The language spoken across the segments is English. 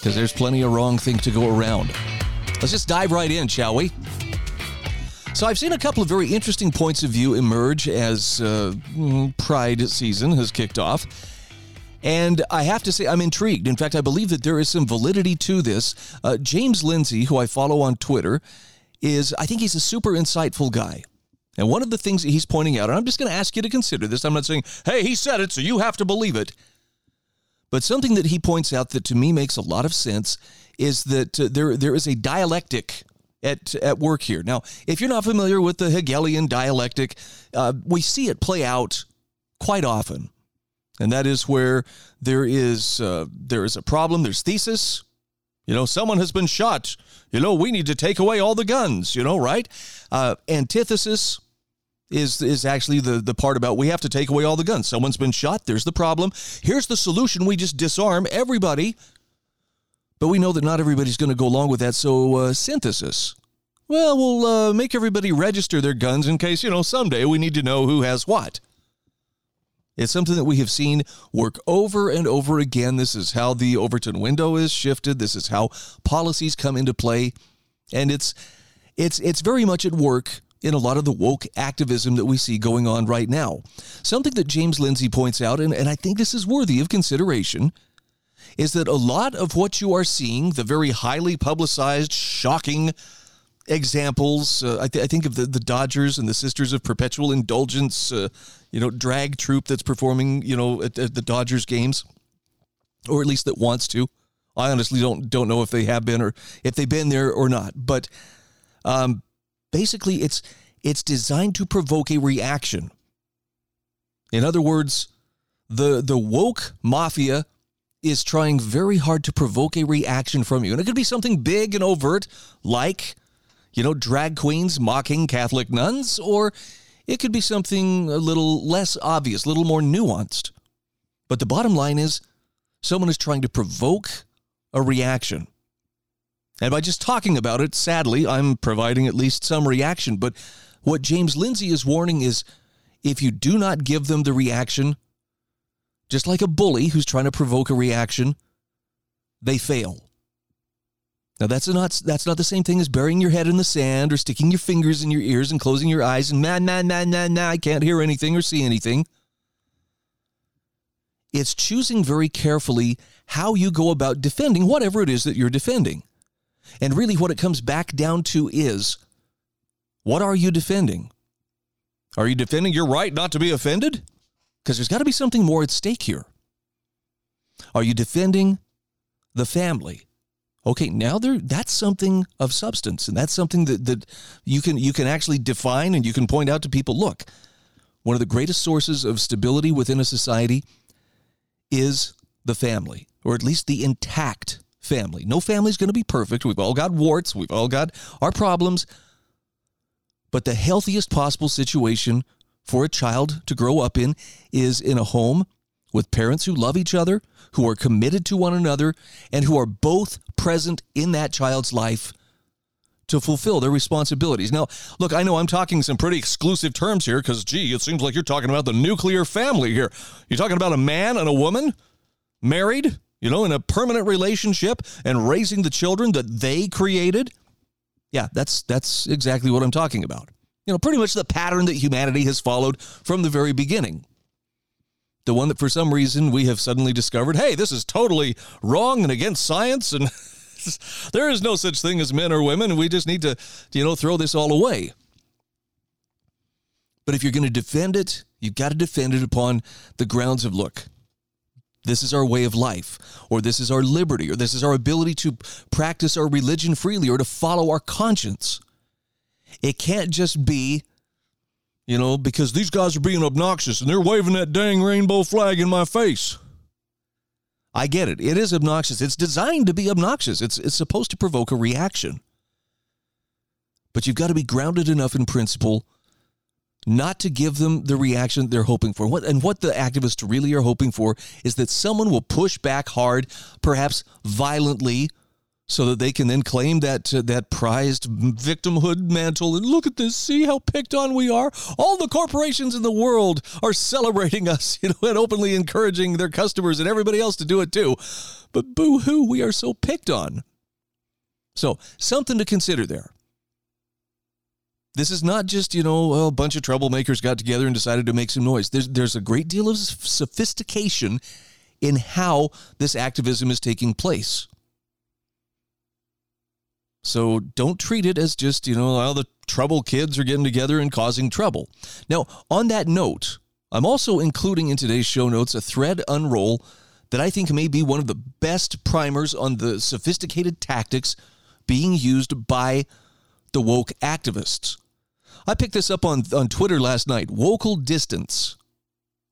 because there's plenty of wrong things to go around. Let's just dive right in, shall we? So, I've seen a couple of very interesting points of view emerge as uh, Pride season has kicked off. And I have to say, I'm intrigued. In fact, I believe that there is some validity to this. Uh, James Lindsay, who I follow on Twitter, is, I think he's a super insightful guy. And one of the things that he's pointing out, and I'm just going to ask you to consider this, I'm not saying, hey, he said it, so you have to believe it. But something that he points out that to me makes a lot of sense is that uh, there there is a dialectic at at work here. Now, if you're not familiar with the Hegelian dialectic, uh, we see it play out quite often, and that is where there is uh, there is a problem. There's thesis. You know, someone has been shot. You know, we need to take away all the guns. You know, right? Uh, antithesis is is actually the the part about we have to take away all the guns. Someone's been shot. There's the problem. Here's the solution. We just disarm everybody. But we know that not everybody's going to go along with that. So uh, synthesis. Well, we'll uh, make everybody register their guns in case you know someday we need to know who has what. It's something that we have seen work over and over again. This is how the Overton window is shifted. This is how policies come into play, and it's it's it's very much at work in a lot of the woke activism that we see going on right now. Something that James Lindsay points out, and, and I think this is worthy of consideration, is that a lot of what you are seeing, the very highly publicized, shocking examples, uh, I, th- I, think of the, the Dodgers and the Sisters of Perpetual Indulgence, uh, you know, drag troupe that's performing, you know, at, at the Dodgers games, or at least that wants to. I honestly don't don't know if they have been or if they've been there or not, but um, basically it's it's designed to provoke a reaction. In other words, the the woke mafia is trying very hard to provoke a reaction from you. And it could be something big and overt like you know drag queens mocking Catholic nuns or it could be something a little less obvious, a little more nuanced. But the bottom line is someone is trying to provoke a reaction. And by just talking about it, sadly, I'm providing at least some reaction. But what James Lindsay is warning is if you do not give them the reaction, just like a bully who's trying to provoke a reaction, they fail. Now that's not that's not the same thing as burying your head in the sand or sticking your fingers in your ears and closing your eyes and man man man man man I can't hear anything or see anything. It's choosing very carefully how you go about defending whatever it is that you're defending. And really, what it comes back down to is what are you defending? Are you defending your right not to be offended? Because there's got to be something more at stake here. Are you defending the family? Okay, now there that's something of substance, and that's something that, that you can you can actually define and you can point out to people. Look, one of the greatest sources of stability within a society is the family, or at least the intact family. No family's going to be perfect. We've all got warts, we've all got our problems. But the healthiest possible situation for a child to grow up in is in a home with parents who love each other, who are committed to one another, and who are both present in that child's life to fulfill their responsibilities. Now, look, I know I'm talking some pretty exclusive terms here because, gee, it seems like you're talking about the nuclear family here. You're talking about a man and a woman married you know, in a permanent relationship and raising the children that they created. Yeah, that's that's exactly what I'm talking about. You know, pretty much the pattern that humanity has followed from the very beginning. The one that for some reason we have suddenly discovered, hey, this is totally wrong and against science and there is no such thing as men or women. We just need to, you know, throw this all away. But if you're going to defend it, you've got to defend it upon the grounds of look, this is our way of life, or this is our liberty, or this is our ability to practice our religion freely, or to follow our conscience. It can't just be, you know, because these guys are being obnoxious and they're waving that dang rainbow flag in my face. I get it. It is obnoxious. It's designed to be obnoxious. It's it's supposed to provoke a reaction. But you've got to be grounded enough in principle not to give them the reaction they're hoping for. What and what the activists really are hoping for is that someone will push back hard, perhaps violently, so that they can then claim that uh, that prized victimhood mantle and look at this see how picked on we are. All the corporations in the world are celebrating us you know and openly encouraging their customers and everybody else to do it too. But boo hoo we are so picked on. So something to consider there this is not just you know a bunch of troublemakers got together and decided to make some noise there's there's a great deal of sophistication in how this activism is taking place so don't treat it as just, you know, all the trouble kids are getting together and causing trouble. Now, on that note, I'm also including in today's show notes a thread unroll that I think may be one of the best primers on the sophisticated tactics being used by the woke activists. I picked this up on, on Twitter last night. Wokal Distance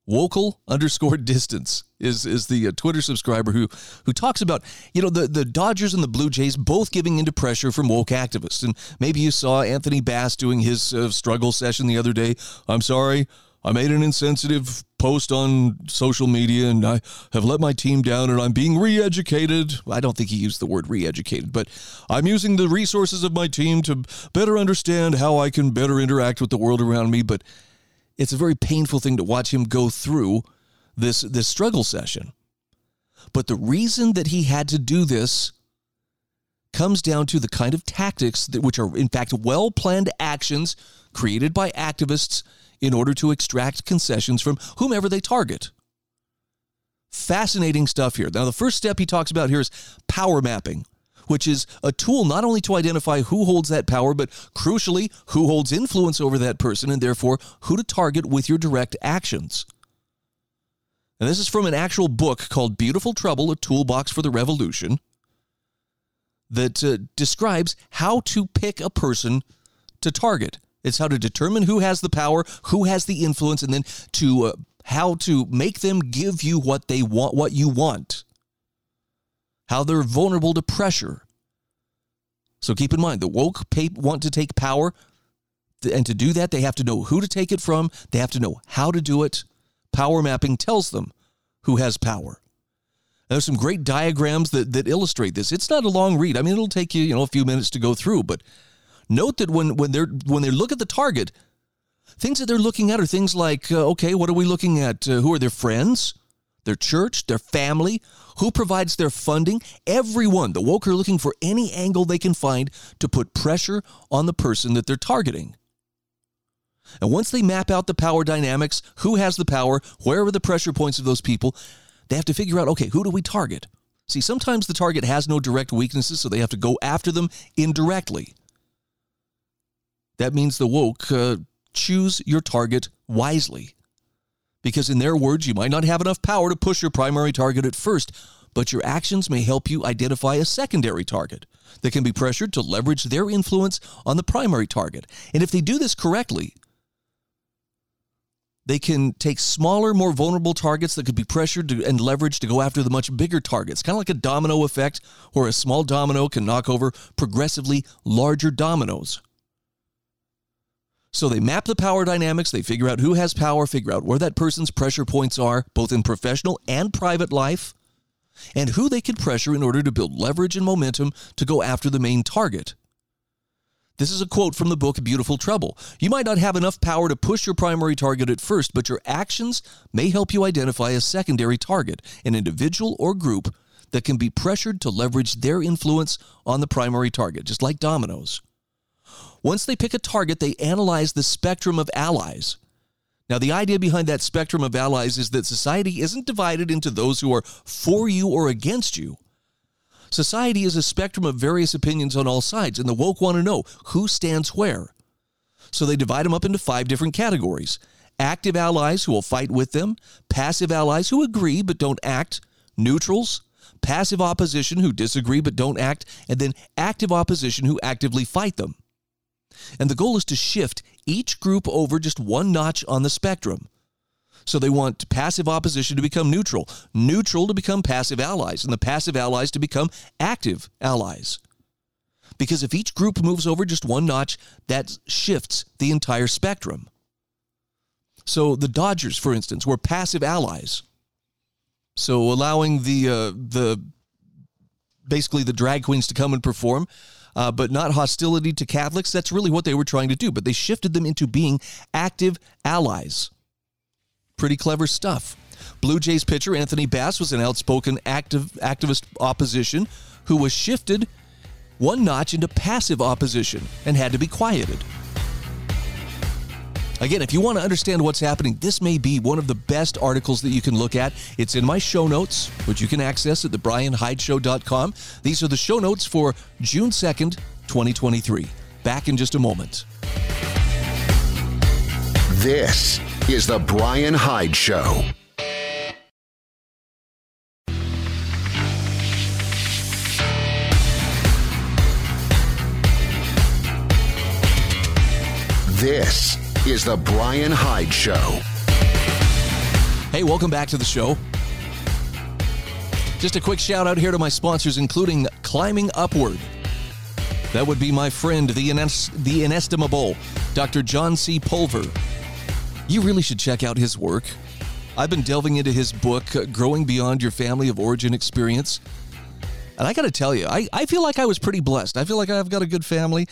Wokal underscore distance is is the uh, Twitter subscriber who who talks about you know the the Dodgers and the Blue Jays both giving into pressure from woke activists and maybe you saw Anthony Bass doing his uh, struggle session the other day. I'm sorry, I made an insensitive post on social media and I have let my team down and I'm being re-educated. I don't think he used the word re-educated, but I'm using the resources of my team to better understand how I can better interact with the world around me, but it's a very painful thing to watch him go through this this struggle session. But the reason that he had to do this comes down to the kind of tactics that which are in fact well-planned actions created by activists in order to extract concessions from whomever they target. Fascinating stuff here. Now the first step he talks about here is power mapping which is a tool not only to identify who holds that power, but crucially, who holds influence over that person and therefore who to target with your direct actions. And this is from an actual book called Beautiful Trouble A Toolbox for the Revolution that uh, describes how to pick a person to target. It's how to determine who has the power, who has the influence, and then to uh, how to make them give you what they want, what you want how they're vulnerable to pressure. So keep in mind, the woke want to take power, and to do that, they have to know who to take it from, they have to know how to do it. Power mapping tells them who has power. There's some great diagrams that, that illustrate this. It's not a long read. I mean, it'll take you, you know, a few minutes to go through, but note that when, when they're when they look at the target, things that they're looking at are things like, uh, okay, what are we looking at? Uh, who are their friends? their church, their family, who provides their funding, everyone. The woke are looking for any angle they can find to put pressure on the person that they're targeting. And once they map out the power dynamics, who has the power, where are the pressure points of those people, they have to figure out okay, who do we target? See, sometimes the target has no direct weaknesses, so they have to go after them indirectly. That means the woke uh, choose your target wisely because, in their words, you might not have enough power to push your primary target at first, but your actions may help you identify a secondary target that can be pressured to leverage their influence on the primary target. And if they do this correctly, they can take smaller, more vulnerable targets that could be pressured to, and leveraged to go after the much bigger targets, kind of like a domino effect, where a small domino can knock over progressively larger dominoes. So they map the power dynamics, they figure out who has power, figure out where that person's pressure points are, both in professional and private life, and who they can pressure in order to build leverage and momentum to go after the main target. This is a quote from the book Beautiful Trouble. You might not have enough power to push your primary target at first, but your actions may help you identify a secondary target, an individual or group that can be pressured to leverage their influence on the primary target, just like dominoes. Once they pick a target, they analyze the spectrum of allies. Now, the idea behind that spectrum of allies is that society isn't divided into those who are for you or against you. Society is a spectrum of various opinions on all sides, and the woke want to know who stands where. So they divide them up into five different categories active allies who will fight with them, passive allies who agree but don't act, neutrals, passive opposition who disagree but don't act, and then active opposition who actively fight them. And the goal is to shift each group over just one notch on the spectrum. So they want passive opposition to become neutral, neutral to become passive allies, and the passive allies to become active allies. Because if each group moves over just one notch, that shifts the entire spectrum. So the Dodgers, for instance, were passive allies. So allowing the uh, the basically the drag queens to come and perform, uh, but not hostility to Catholics. That's really what they were trying to do. But they shifted them into being active allies. Pretty clever stuff. Blue Jays pitcher Anthony Bass was an outspoken active activist opposition who was shifted one notch into passive opposition and had to be quieted. Again, if you want to understand what's happening, this may be one of the best articles that you can look at. It's in my show notes, which you can access at thebryanhydeshow.com. These are the show notes for June 2nd, 2023. Back in just a moment. This is The Bryan Hyde Show. This is The Bryan Hyde Show. Hey, welcome back to the show. Just a quick shout out here to my sponsors, including Climbing Upward. That would be my friend, the, ines- the inestimable Dr. John C. Pulver. You really should check out his work. I've been delving into his book, uh, Growing Beyond Your Family of Origin Experience. And I got to tell you, I, I feel like I was pretty blessed. I feel like I've got a good family.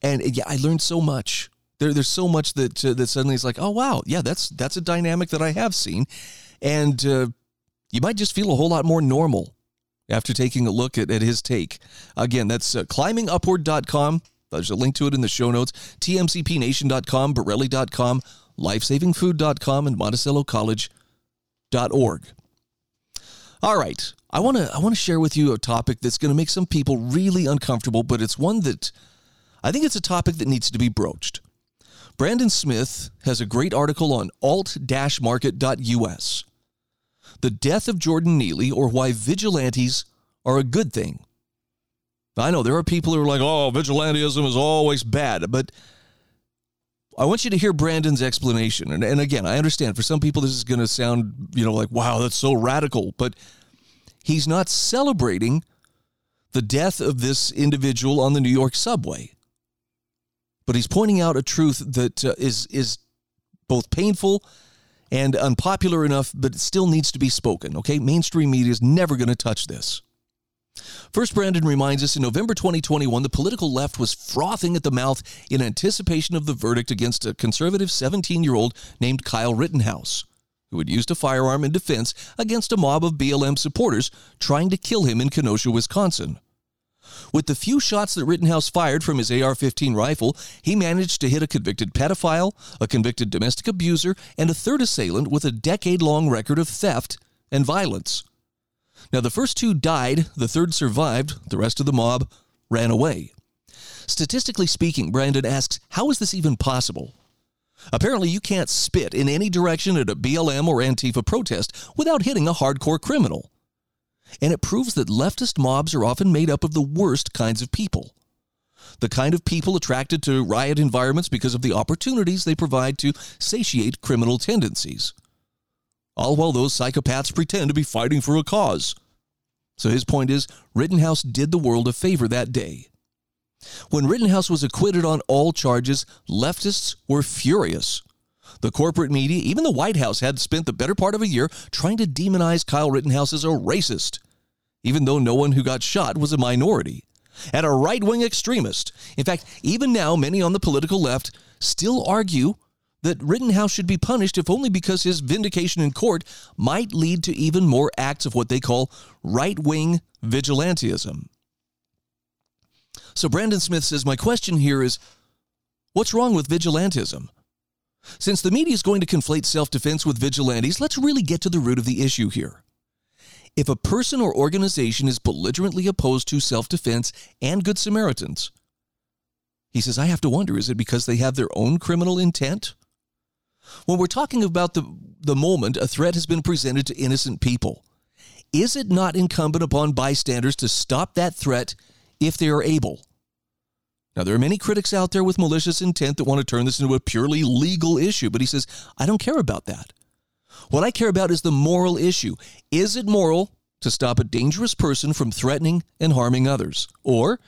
And yeah, I learned so much. There, there's so much that uh, that suddenly is like, oh wow, yeah, that's that's a dynamic that I have seen, and uh, you might just feel a whole lot more normal after taking a look at, at his take. Again, that's uh, climbingupward.com. There's a link to it in the show notes. TMCPNation.com, Bereli.com, LifesavingFood.com, and MonticelloCollege.org. All right, I want to I want to share with you a topic that's going to make some people really uncomfortable, but it's one that I think it's a topic that needs to be broached. Brandon Smith has a great article on alt-market.us. The death of Jordan Neely or why vigilantes are a good thing. I know there are people who are like, "Oh, vigilantism is always bad," but I want you to hear Brandon's explanation. And, and again, I understand for some people this is going to sound, you know, like, wow, that's so radical. But he's not celebrating the death of this individual on the New York subway but he's pointing out a truth that uh, is is both painful and unpopular enough, but it still needs to be spoken. Okay, mainstream media is never going to touch this. First, Brandon reminds us in November 2021, the political left was frothing at the mouth in anticipation of the verdict against a conservative 17 year old named Kyle Rittenhouse, who had used a firearm in defense against a mob of BLM supporters trying to kill him in Kenosha, Wisconsin. With the few shots that Rittenhouse fired from his AR 15 rifle, he managed to hit a convicted pedophile, a convicted domestic abuser, and a third assailant with a decade long record of theft and violence. Now, the first two died, the third survived, the rest of the mob ran away. Statistically speaking, Brandon asks, how is this even possible? Apparently, you can't spit in any direction at a BLM or Antifa protest without hitting a hardcore criminal and it proves that leftist mobs are often made up of the worst kinds of people. The kind of people attracted to riot environments because of the opportunities they provide to satiate criminal tendencies. All while those psychopaths pretend to be fighting for a cause. So his point is Rittenhouse did the world a favor that day. When Rittenhouse was acquitted on all charges, leftists were furious. The corporate media, even the White House, had spent the better part of a year trying to demonize Kyle Rittenhouse as a racist, even though no one who got shot was a minority, and a right wing extremist. In fact, even now, many on the political left still argue that Rittenhouse should be punished if only because his vindication in court might lead to even more acts of what they call right wing vigilantism. So Brandon Smith says, My question here is what's wrong with vigilantism? Since the media is going to conflate self defense with vigilantes, let's really get to the root of the issue here. If a person or organization is belligerently opposed to self defense and Good Samaritans, he says, I have to wonder is it because they have their own criminal intent? When we're talking about the, the moment a threat has been presented to innocent people, is it not incumbent upon bystanders to stop that threat if they are able? Now, there are many critics out there with malicious intent that want to turn this into a purely legal issue, but he says, I don't care about that. What I care about is the moral issue. Is it moral to stop a dangerous person from threatening and harming others? Or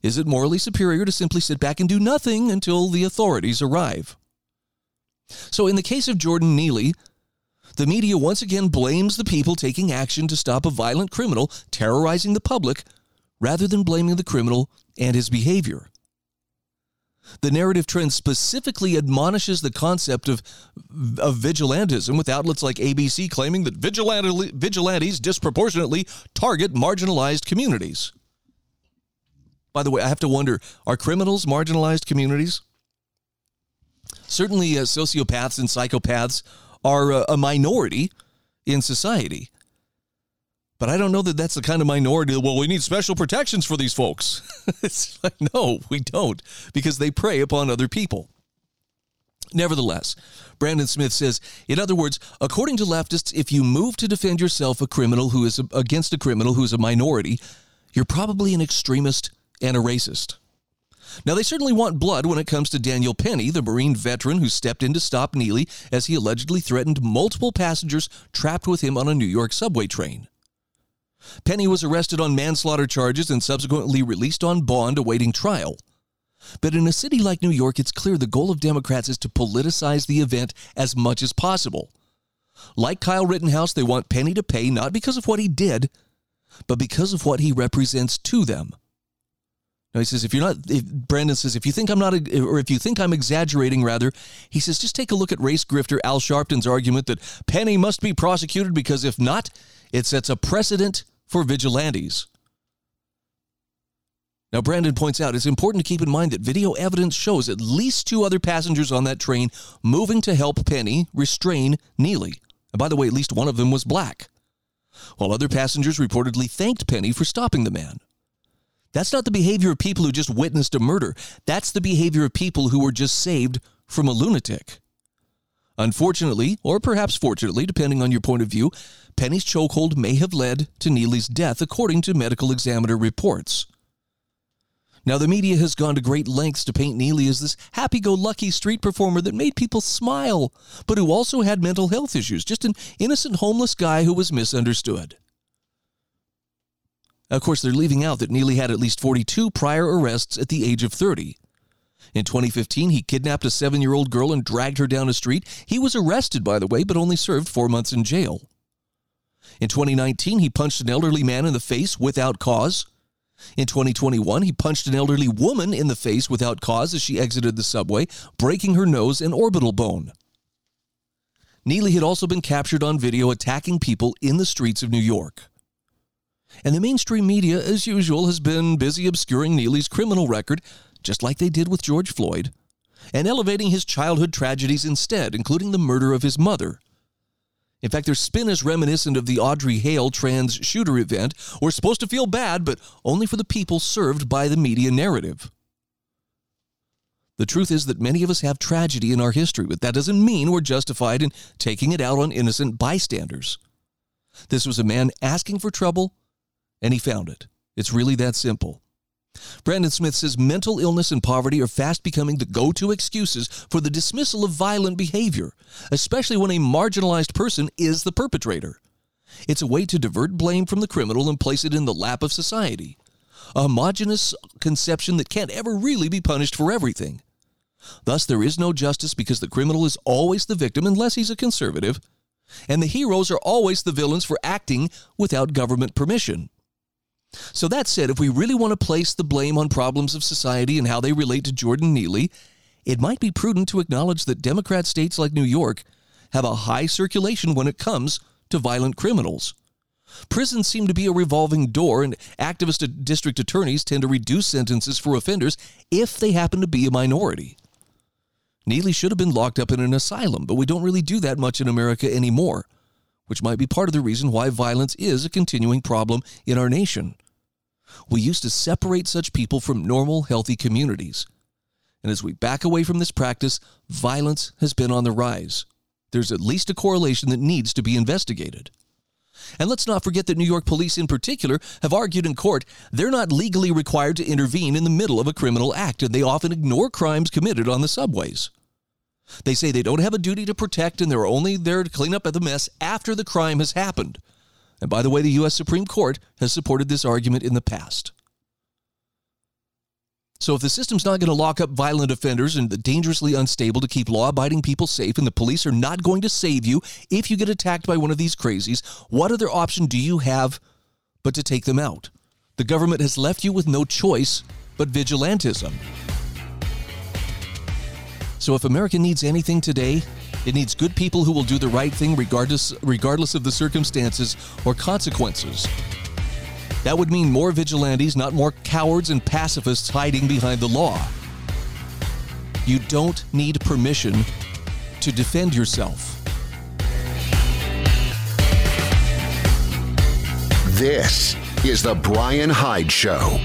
is it morally superior to simply sit back and do nothing until the authorities arrive? So, in the case of Jordan Neely, the media once again blames the people taking action to stop a violent criminal terrorizing the public rather than blaming the criminal and his behavior. The narrative trend specifically admonishes the concept of, of vigilantism, with outlets like ABC claiming that vigilante, vigilantes disproportionately target marginalized communities. By the way, I have to wonder are criminals marginalized communities? Certainly, uh, sociopaths and psychopaths are uh, a minority in society. But I don't know that that's the kind of minority. Well, we need special protections for these folks. it's like, no, we don't, because they prey upon other people. Nevertheless, Brandon Smith says, in other words, according to leftists, if you move to defend yourself a criminal who is a, against a criminal who is a minority, you're probably an extremist and a racist. Now, they certainly want blood when it comes to Daniel Penny, the Marine veteran who stepped in to stop Neely as he allegedly threatened multiple passengers trapped with him on a New York subway train. Penny was arrested on manslaughter charges and subsequently released on bond awaiting trial. But in a city like New York, it's clear the goal of Democrats is to politicize the event as much as possible. Like Kyle Rittenhouse, they want Penny to pay not because of what he did, but because of what he represents to them. Now he says, if you're not, if, Brandon says, if you think I'm not, or if you think I'm exaggerating, rather, he says, just take a look at race grifter Al Sharpton's argument that Penny must be prosecuted because if not, it sets a precedent for vigilantes. Now, Brandon points out it's important to keep in mind that video evidence shows at least two other passengers on that train moving to help Penny restrain Neely. And by the way, at least one of them was black, while other passengers reportedly thanked Penny for stopping the man. That's not the behavior of people who just witnessed a murder. That's the behavior of people who were just saved from a lunatic. Unfortunately, or perhaps fortunately, depending on your point of view, Penny's chokehold may have led to Neely's death, according to medical examiner reports. Now, the media has gone to great lengths to paint Neely as this happy go lucky street performer that made people smile, but who also had mental health issues, just an innocent homeless guy who was misunderstood. Of course, they're leaving out that Neely had at least 42 prior arrests at the age of 30. In 2015, he kidnapped a seven year old girl and dragged her down a street. He was arrested, by the way, but only served four months in jail. In 2019, he punched an elderly man in the face without cause. In 2021, he punched an elderly woman in the face without cause as she exited the subway, breaking her nose and orbital bone. Neely had also been captured on video attacking people in the streets of New York. And the mainstream media, as usual, has been busy obscuring Neely's criminal record, just like they did with George Floyd, and elevating his childhood tragedies instead, including the murder of his mother. In fact, their spin is reminiscent of the Audrey Hale trans shooter event. We're supposed to feel bad, but only for the people served by the media narrative. The truth is that many of us have tragedy in our history, but that doesn't mean we're justified in taking it out on innocent bystanders. This was a man asking for trouble and he found it. It's really that simple. Brandon Smith says mental illness and poverty are fast becoming the go to excuses for the dismissal of violent behavior, especially when a marginalized person is the perpetrator. It's a way to divert blame from the criminal and place it in the lap of society. A homogenous conception that can't ever really be punished for everything. Thus, there is no justice because the criminal is always the victim unless he's a conservative, and the heroes are always the villains for acting without government permission. So, that said, if we really want to place the blame on problems of society and how they relate to Jordan Neely, it might be prudent to acknowledge that Democrat states like New York have a high circulation when it comes to violent criminals. Prisons seem to be a revolving door, and activist district attorneys tend to reduce sentences for offenders if they happen to be a minority. Neely should have been locked up in an asylum, but we don't really do that much in America anymore, which might be part of the reason why violence is a continuing problem in our nation. We used to separate such people from normal, healthy communities. And as we back away from this practice, violence has been on the rise. There's at least a correlation that needs to be investigated. And let's not forget that New York police, in particular, have argued in court they're not legally required to intervene in the middle of a criminal act, and they often ignore crimes committed on the subways. They say they don't have a duty to protect and they're only there to clean up the mess after the crime has happened. And by the way, the U.S. Supreme Court has supported this argument in the past. So if the system's not going to lock up violent offenders and the dangerously unstable to keep law-abiding people safe and the police are not going to save you if you get attacked by one of these crazies, what other option do you have but to take them out? The government has left you with no choice but vigilantism. So if America needs anything today, it needs good people who will do the right thing regardless regardless of the circumstances or consequences. That would mean more vigilantes, not more cowards and pacifists hiding behind the law. You don't need permission to defend yourself. This is The Bryan Hyde Show.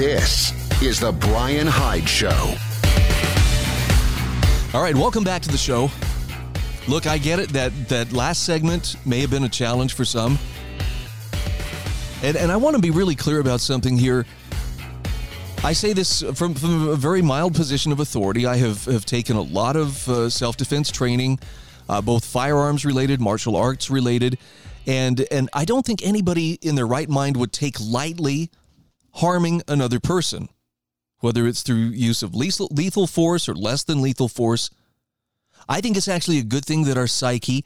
This is The Bryan Hyde Show. All right, welcome back to the show. Look, I get it that that last segment may have been a challenge for some. And, and I want to be really clear about something here. I say this from, from a very mild position of authority. I have, have taken a lot of uh, self defense training, uh, both firearms related, martial arts related. And, and I don't think anybody in their right mind would take lightly harming another person, whether it's through use of lethal, force or less than lethal force. I think it's actually a good thing that our psyche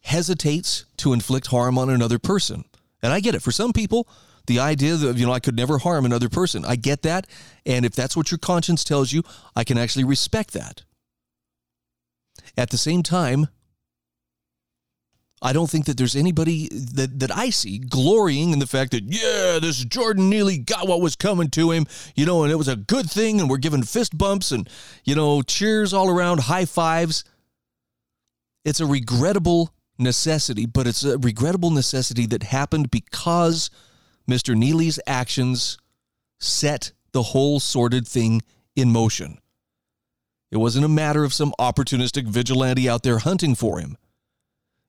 hesitates to inflict harm on another person. And I get it. For some people, the idea that, you know, I could never harm another person, I get that. And if that's what your conscience tells you, I can actually respect that. At the same time, I don't think that there's anybody that, that I see glorying in the fact that, yeah, this Jordan Neely got what was coming to him, you know, and it was a good thing, and we're giving fist bumps and, you know, cheers all around, high fives. It's a regrettable necessity, but it's a regrettable necessity that happened because Mr. Neely's actions set the whole sordid thing in motion. It wasn't a matter of some opportunistic vigilante out there hunting for him.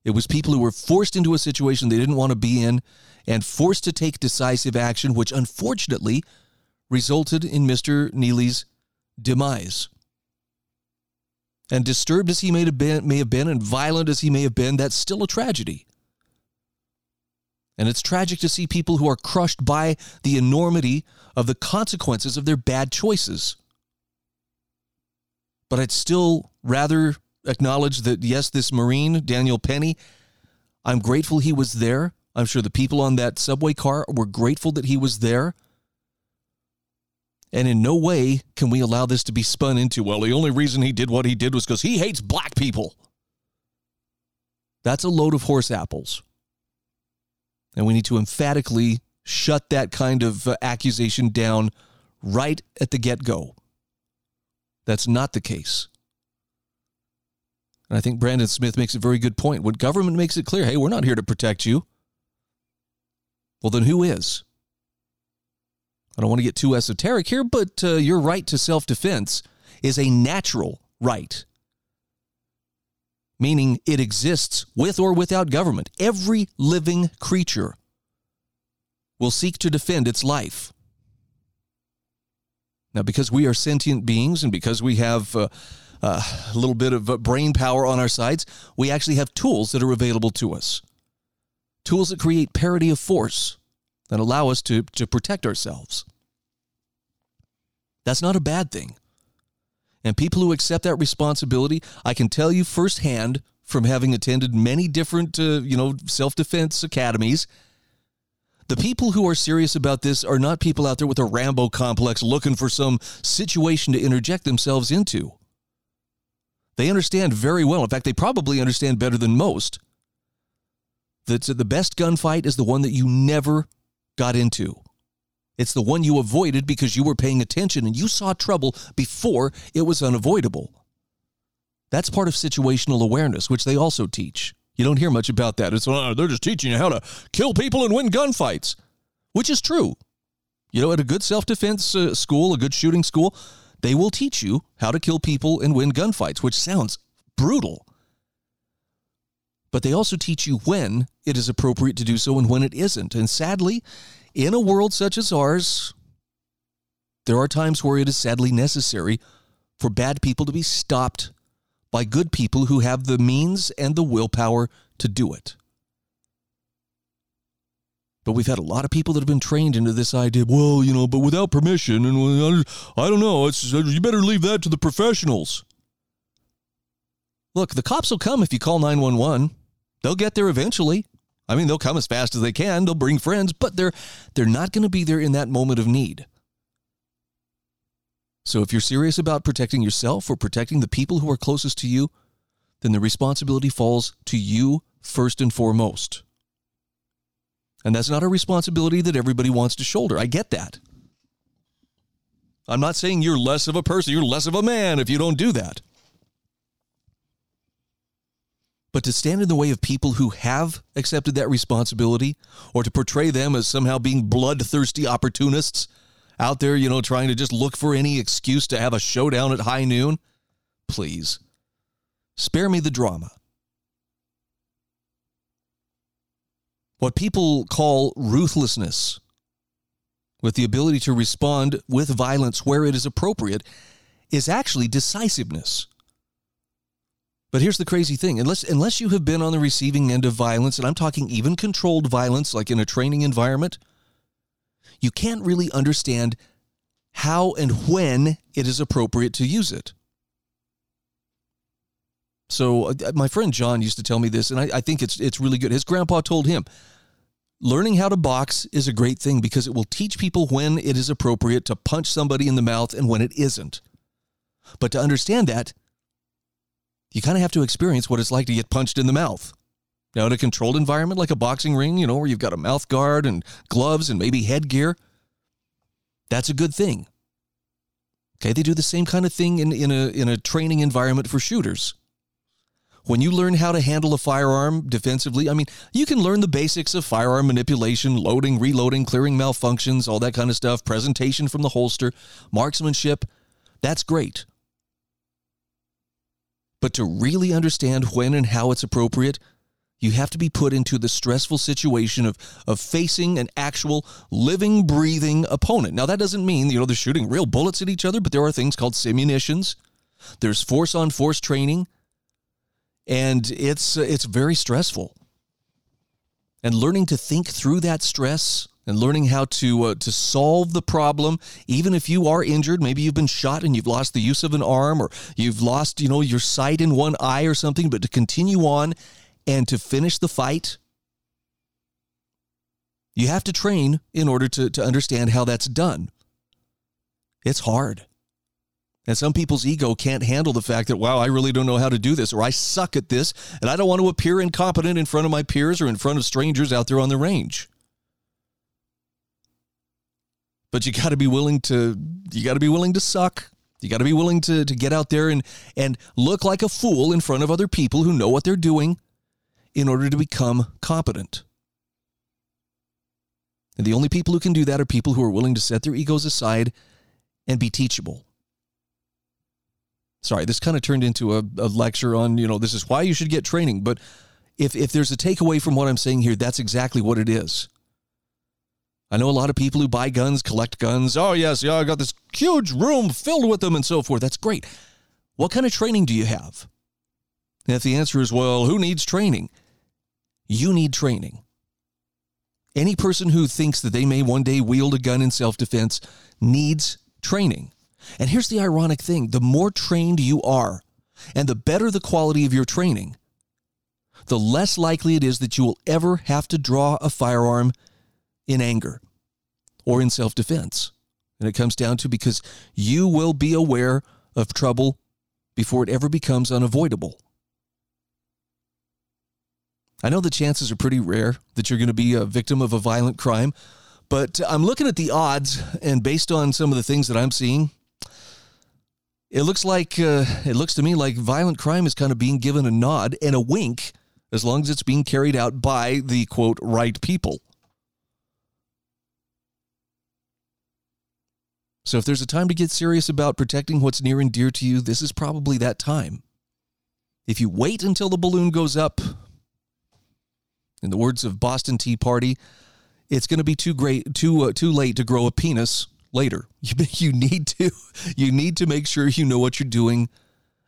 It was people who were forced into a situation they didn't want to be in and forced to take decisive action, which unfortunately resulted in Mr. Neely's demise. And disturbed as he may have been, may have been and violent as he may have been, that's still a tragedy. And it's tragic to see people who are crushed by the enormity of the consequences of their bad choices. But I'd still rather acknowledge that, yes, this Marine, Daniel Penny, I'm grateful he was there. I'm sure the people on that subway car were grateful that he was there. And in no way can we allow this to be spun into, well, the only reason he did what he did was because he hates black people. That's a load of horse apples. And we need to emphatically shut that kind of uh, accusation down right at the get go. That's not the case. And I think Brandon Smith makes a very good point. When government makes it clear, hey, we're not here to protect you, well, then who is? I don't want to get too esoteric here, but uh, your right to self defense is a natural right, meaning it exists with or without government. Every living creature will seek to defend its life. Now, because we are sentient beings and because we have uh, uh, a little bit of uh, brain power on our sides, we actually have tools that are available to us. Tools that create parity of force that allow us to, to protect ourselves. That's not a bad thing. And people who accept that responsibility, I can tell you firsthand from having attended many different, uh, you know, self defense academies. The people who are serious about this are not people out there with a Rambo complex looking for some situation to interject themselves into. They understand very well. In fact, they probably understand better than most that the best gunfight is the one that you never got into. It's the one you avoided because you were paying attention and you saw trouble before it was unavoidable. That's part of situational awareness, which they also teach. You don't hear much about that. It's oh, they're just teaching you how to kill people and win gunfights, which is true. You know, at a good self defense uh, school, a good shooting school, they will teach you how to kill people and win gunfights, which sounds brutal. but they also teach you when it is appropriate to do so and when it isn't. And sadly, in a world such as ours, there are times where it is sadly necessary for bad people to be stopped by good people who have the means and the willpower to do it. But we've had a lot of people that have been trained into this idea. Well, you know, but without permission, and I don't know. It's uh, you better leave that to the professionals. Look, the cops will come if you call nine one one. They'll get there eventually. I mean, they'll come as fast as they can. They'll bring friends, but they're they're not going to be there in that moment of need. So if you're serious about protecting yourself or protecting the people who are closest to you, then the responsibility falls to you first and foremost. And that's not a responsibility that everybody wants to shoulder. I get that. I'm not saying you're less of a person, you're less of a man if you don't do that. But to stand in the way of people who have accepted that responsibility or to portray them as somehow being bloodthirsty opportunists out there, you know, trying to just look for any excuse to have a showdown at high noon, please spare me the drama. What people call ruthlessness, with the ability to respond with violence where it is appropriate, is actually decisiveness. But here's the crazy thing unless, unless you have been on the receiving end of violence, and I'm talking even controlled violence, like in a training environment, you can't really understand how and when it is appropriate to use it. So uh, my friend John used to tell me this, and I, I, think it's it's really good. His grandpa told him, learning how to box is a great thing because it will teach people when it is appropriate to punch somebody in the mouth and when it isn't. But to understand that, you kind of have to experience what it's like to get punched in the mouth. Now, in a controlled environment like a boxing ring, you know, where you've got a mouth guard and gloves and maybe headgear, that's a good thing. Okay, they do the same kind of thing in, in, a, in a training environment for shooters when you learn how to handle a firearm defensively, I mean, you can learn the basics of firearm manipulation, loading, reloading, clearing malfunctions, all that kind of stuff, presentation from the holster, marksmanship. That's great. But to really understand when and how it's appropriate, you have to be put into the stressful situation of, of facing an actual living, breathing opponent. Now, that doesn't mean, you know, they're shooting real bullets at each other, but there are things called simunitions. There's force on force training and it's it's very stressful. And learning to think through that stress and learning how to uh, to solve the problem even if you are injured maybe you've been shot and you've lost the use of an arm or you've lost you know your sight in one eye or something but to continue on and to finish the fight you have to train in order to, to understand how that's done it's hard and some people's ego can't handle the fact that, wow, I really don't know how to do this, or I suck at this, and I don't want to appear incompetent in front of my peers or in front of strangers out there on the range. But you got to be willing to, you got to be willing to suck. You got to be willing to, to get out there and, and look like a fool in front of other people who know what they're doing in order to become competent. And the only people who can do that are people who are willing to set their egos aside and be teachable sorry, this kind of turned into a, a lecture on, you know, this is why you should get training. But if, if there's a takeaway from what I'm saying here, that's exactly what it is. I know a lot of people who buy guns, collect guns. Oh, yes, yeah, I got this huge room filled with them and so forth. That's great. What kind of training do you have? And if the answer is, well, who needs training? You need training. Any person who thinks that they may one day wield a gun in self defense needs training. And here's the ironic thing the more trained you are, and the better the quality of your training, the less likely it is that you will ever have to draw a firearm in anger or in self defense. And it comes down to because you will be aware of trouble before it ever becomes unavoidable. I know the chances are pretty rare that you're going to be a victim of a violent crime, but I'm looking at the odds, and based on some of the things that I'm seeing, it looks like uh, it looks to me like violent crime is kind of being given a nod and a wink as long as it's being carried out by the quote right people. So if there's a time to get serious about protecting what's near and dear to you, this is probably that time. If you wait until the balloon goes up, In the words of Boston T. Party, it's going to be too great, too uh, too late to grow a penis later. You, you need to you need to make sure you know what you're doing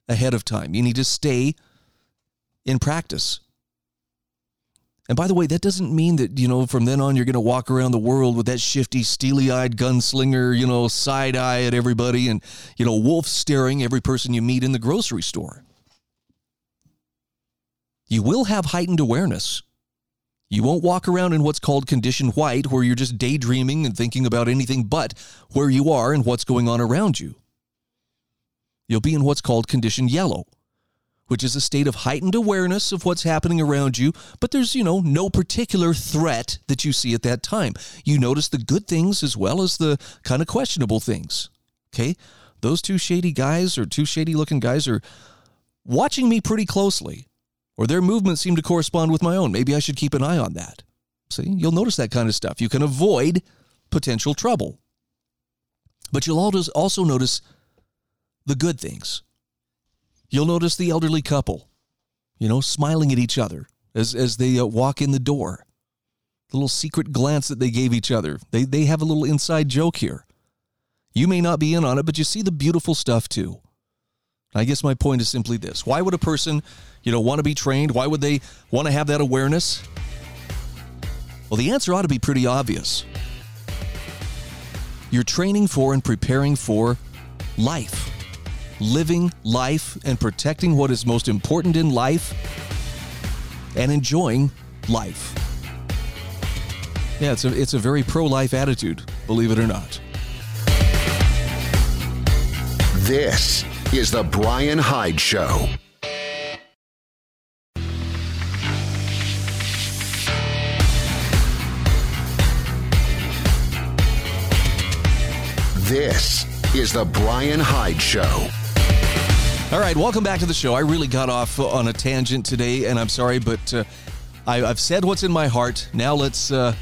ahead of time. You need to stay in practice. And by the way, that doesn't mean that, you know, from then on you're going to walk around the world with that shifty, steely eyed gunslinger, you know, side eye at everybody and, you know, wolf staring every person you meet in the grocery store. You will have heightened awareness. You won't walk around in what's called condition white, where you're just daydreaming and thinking about anything but where you are and what's going on around you. You'll be in what's called condition yellow, which is a state of heightened awareness of what's happening around you, but there's, you know, no particular threat that you see at that time. You notice the good things as well as the kind of questionable things. Okay? Those two shady guys or two shady looking guys are watching me pretty closely, or their movements seem to correspond with my own. Maybe I should keep an eye on that. See, you'll notice that kind of stuff. You can avoid potential trouble. But you'll also notice the good things You'll notice the elderly couple, you know, smiling at each other as, as they uh, walk in the door. The little secret glance that they gave each other. They, they have a little inside joke here. You may not be in on it, but you see the beautiful stuff too. I guess my point is simply this. Why would a person, you know, want to be trained? Why would they want to have that awareness? Well, the answer ought to be pretty obvious. You're training for and preparing for life living life and protecting what is most important in life and enjoying life. Yeah, it's a, it's a very pro life attitude, believe it or not. This is The Bryan Hyde Show. This is The Bryan Hyde Show. All right, welcome back to the show. I really got off on a tangent today, and I'm sorry, but uh, I, have said what's in my heart. Now let's uh,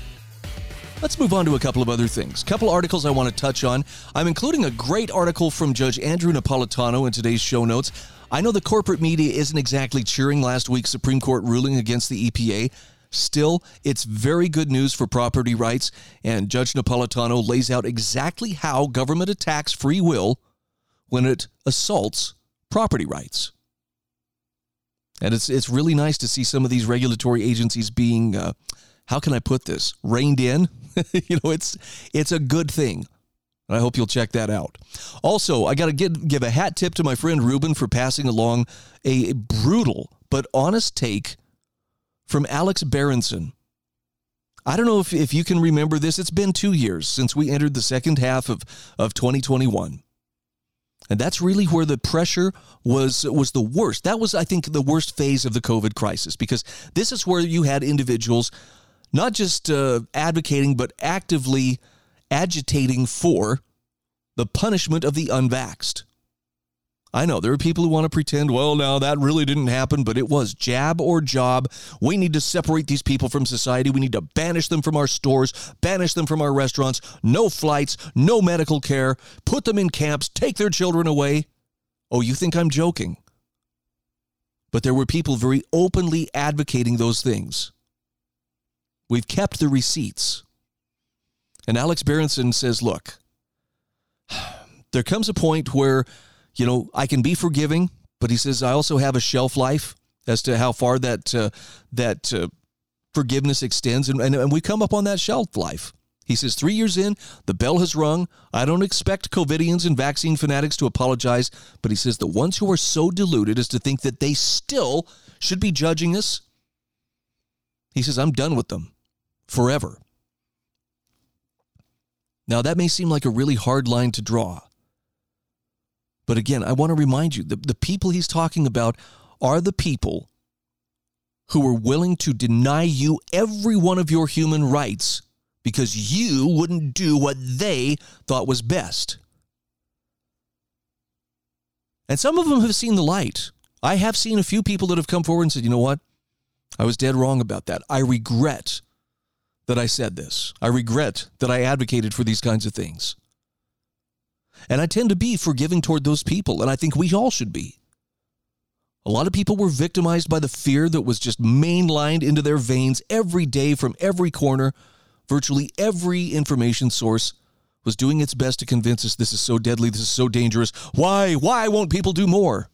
let's move on to a couple of other things. Couple articles I want to touch on. I'm including a great article from Judge Andrew Napolitano in today's show notes. I know the corporate media isn't exactly cheering last week's Supreme Court ruling against the EPA. Still, it's very good news for property rights, and Judge Napolitano lays out exactly how government attacks free will when it assaults property rights. And it's it's really nice to see some of these regulatory agencies being uh, how can I put this reined in. you know, it's it's a good thing. I hope you'll check that out. Also, I got to give a hat tip to my friend Reuben for passing along a brutal but honest take from Alex Berenson. I don't know if, if you can remember this. It's been two years since we entered the second half of, of 2021. And that's really where the pressure was was the worst. That was, I think, the worst phase of the COVID crisis because this is where you had individuals not just uh, advocating but actively agitating for the punishment of the unvaxxed. I know there are people who want to pretend, well, now that really didn't happen, but it was jab or job. We need to separate these people from society. We need to banish them from our stores, banish them from our restaurants. No flights, no medical care. Put them in camps, take their children away. Oh, you think I'm joking? But there were people very openly advocating those things. We've kept the receipts. And Alex Berenson says, look, there comes a point where you know, I can be forgiving, but he says I also have a shelf life as to how far that uh, that uh, forgiveness extends, and, and and we come up on that shelf life. He says three years in, the bell has rung. I don't expect COVIDians and vaccine fanatics to apologize, but he says the ones who are so deluded as to think that they still should be judging us. He says I'm done with them forever. Now that may seem like a really hard line to draw. But again, I want to remind you the, the people he's talking about are the people who are willing to deny you every one of your human rights because you wouldn't do what they thought was best. And some of them have seen the light. I have seen a few people that have come forward and said, you know what? I was dead wrong about that. I regret that I said this. I regret that I advocated for these kinds of things. And I tend to be forgiving toward those people, and I think we all should be. A lot of people were victimized by the fear that was just mainlined into their veins every day from every corner. Virtually every information source was doing its best to convince us this is so deadly, this is so dangerous. Why? Why won't people do more?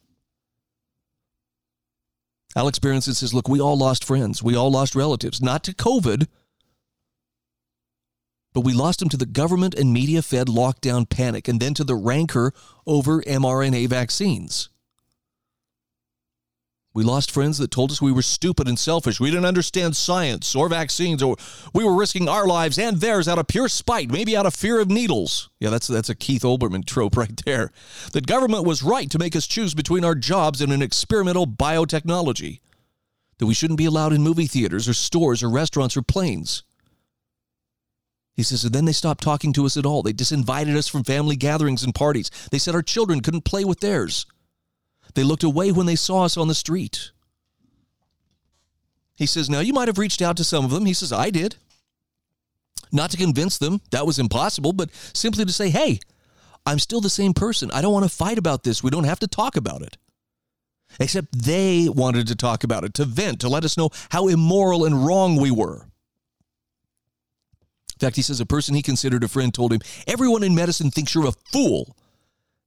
Alex Berenson says, Look, we all lost friends. We all lost relatives, not to COVID, but we lost them to the government and media fed lockdown panic and then to the rancor over mRNA vaccines. We lost friends that told us we were stupid and selfish. We didn't understand science or vaccines, or we were risking our lives and theirs out of pure spite, maybe out of fear of needles. Yeah, that's that's a Keith Olbermann trope right there. That government was right to make us choose between our jobs and an experimental biotechnology. That we shouldn't be allowed in movie theaters or stores or restaurants or planes. He says, and then they stopped talking to us at all. They disinvited us from family gatherings and parties. They said our children couldn't play with theirs. They looked away when they saw us on the street. He says, Now you might have reached out to some of them. He says, I did. Not to convince them, that was impossible, but simply to say, Hey, I'm still the same person. I don't want to fight about this. We don't have to talk about it. Except they wanted to talk about it, to vent, to let us know how immoral and wrong we were. In fact, he says a person he considered a friend told him, Everyone in medicine thinks you're a fool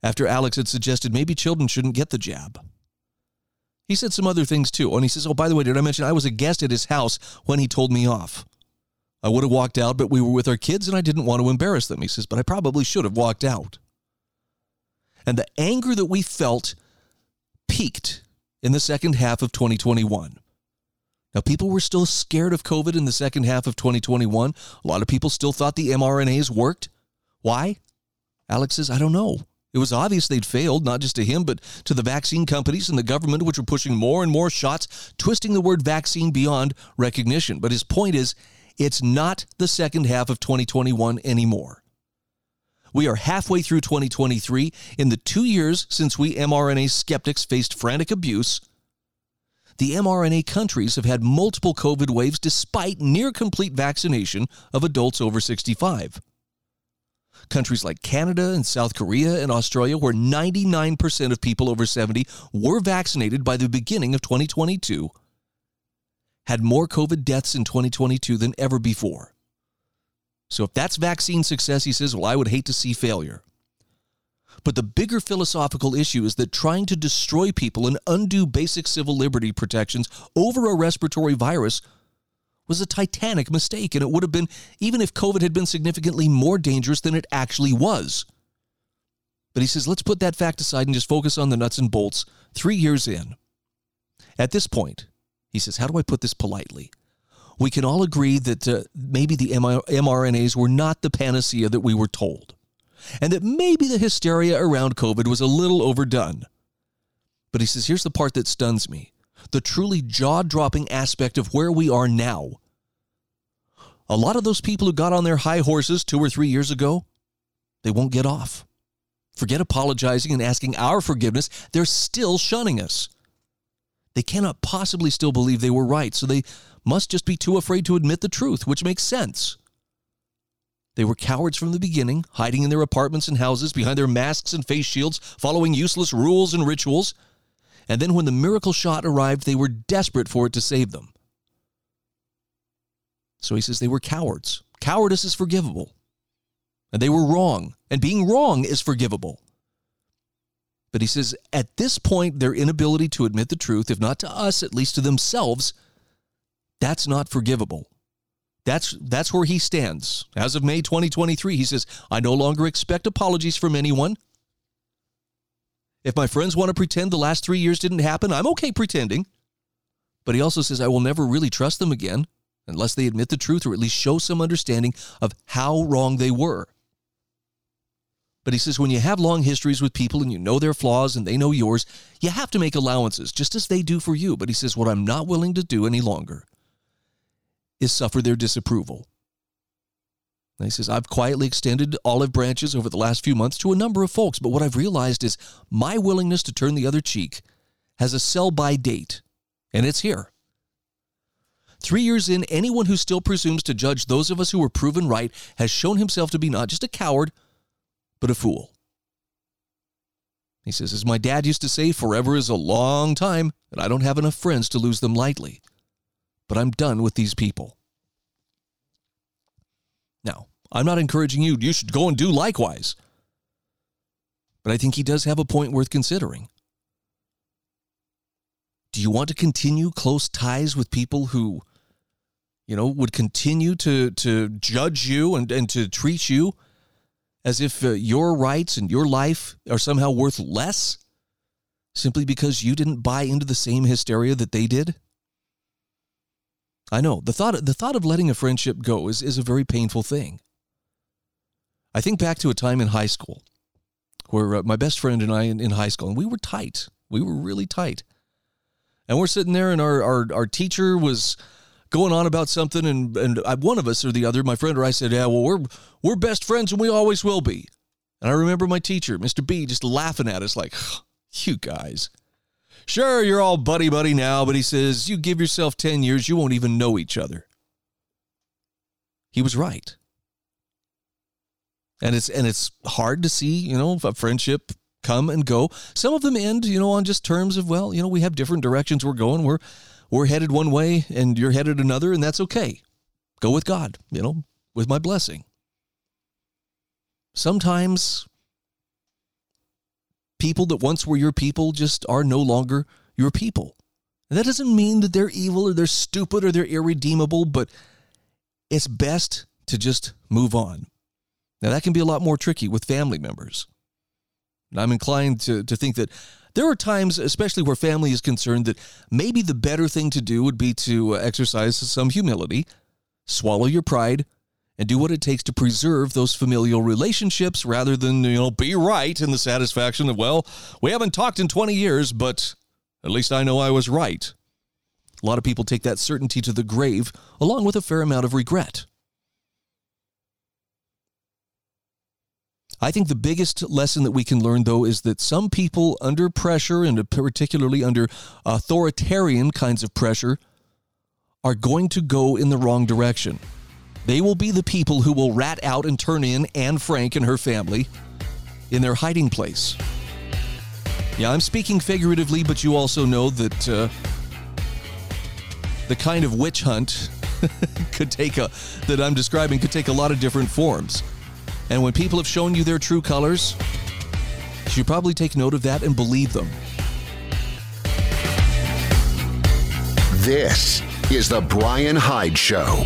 after Alex had suggested maybe children shouldn't get the jab. He said some other things too. And he says, Oh, by the way, did I mention I was a guest at his house when he told me off? I would have walked out, but we were with our kids and I didn't want to embarrass them. He says, But I probably should have walked out. And the anger that we felt peaked in the second half of 2021. Now, people were still scared of COVID in the second half of 2021. A lot of people still thought the mRNAs worked. Why? Alex says, I don't know. It was obvious they'd failed, not just to him, but to the vaccine companies and the government, which were pushing more and more shots, twisting the word vaccine beyond recognition. But his point is, it's not the second half of 2021 anymore. We are halfway through 2023. In the two years since we mRNA skeptics faced frantic abuse, the mRNA countries have had multiple COVID waves despite near complete vaccination of adults over 65 countries like Canada and South Korea and Australia, where 99% of people over 70 were vaccinated by the beginning of 2022, had more COVID deaths in 2022 than ever before. So if that's vaccine success, he says, well, I would hate to see failure. But the bigger philosophical issue is that trying to destroy people and undo basic civil liberty protections over a respiratory virus was a titanic mistake, and it would have been even if COVID had been significantly more dangerous than it actually was. But he says, let's put that fact aside and just focus on the nuts and bolts three years in. At this point, he says, how do I put this politely? We can all agree that uh, maybe the mRNAs were not the panacea that we were told, and that maybe the hysteria around COVID was a little overdone. But he says, here's the part that stuns me the truly jaw dropping aspect of where we are now. A lot of those people who got on their high horses two or three years ago, they won't get off. Forget apologizing and asking our forgiveness, they're still shunning us. They cannot possibly still believe they were right, so they must just be too afraid to admit the truth, which makes sense. They were cowards from the beginning, hiding in their apartments and houses behind their masks and face shields, following useless rules and rituals. And then when the miracle shot arrived, they were desperate for it to save them. So he says they were cowards. Cowardice is forgivable. And they were wrong. And being wrong is forgivable. But he says at this point, their inability to admit the truth, if not to us, at least to themselves, that's not forgivable. That's, that's where he stands. As of May 2023, he says, I no longer expect apologies from anyone. If my friends want to pretend the last three years didn't happen, I'm okay pretending. But he also says, I will never really trust them again unless they admit the truth or at least show some understanding of how wrong they were. But he says, when you have long histories with people and you know their flaws and they know yours, you have to make allowances, just as they do for you. But he says, what I'm not willing to do any longer is suffer their disapproval. He says, I've quietly extended olive branches over the last few months to a number of folks, but what I've realized is my willingness to turn the other cheek has a sell by date, and it's here. Three years in, anyone who still presumes to judge those of us who were proven right has shown himself to be not just a coward, but a fool. He says, As my dad used to say, forever is a long time, and I don't have enough friends to lose them lightly. But I'm done with these people. I'm not encouraging you, you should go and do likewise. But I think he does have a point worth considering. Do you want to continue close ties with people who, you know, would continue to, to judge you and, and to treat you as if uh, your rights and your life are somehow worth less simply because you didn't buy into the same hysteria that they did? I know the thought the thought of letting a friendship go is, is a very painful thing. I think back to a time in high school where uh, my best friend and I in, in high school, and we were tight. We were really tight. And we're sitting there, and our, our, our teacher was going on about something, and, and I, one of us or the other, my friend or I said, Yeah, well, we're, we're best friends and we always will be. And I remember my teacher, Mr. B, just laughing at us like, You guys. Sure, you're all buddy buddy now, but he says, You give yourself 10 years, you won't even know each other. He was right. And it's and it's hard to see, you know, a friendship come and go. Some of them end, you know, on just terms of, well, you know, we have different directions we're going. We're we're headed one way and you're headed another, and that's okay. Go with God, you know, with my blessing. Sometimes people that once were your people just are no longer your people. And that doesn't mean that they're evil or they're stupid or they're irredeemable, but it's best to just move on. Now, that can be a lot more tricky with family members. And I'm inclined to, to think that there are times, especially where family is concerned, that maybe the better thing to do would be to uh, exercise some humility, swallow your pride, and do what it takes to preserve those familial relationships rather than, you know, be right in the satisfaction of, well, we haven't talked in 20 years, but at least I know I was right. A lot of people take that certainty to the grave, along with a fair amount of regret. I think the biggest lesson that we can learn, though, is that some people under pressure, and particularly under authoritarian kinds of pressure, are going to go in the wrong direction. They will be the people who will rat out and turn in Anne Frank and her family in their hiding place. Yeah, I'm speaking figuratively, but you also know that uh, the kind of witch hunt could take a that I'm describing could take a lot of different forms. And when people have shown you their true colors, you probably take note of that and believe them. This is the Bryan Hyde Show.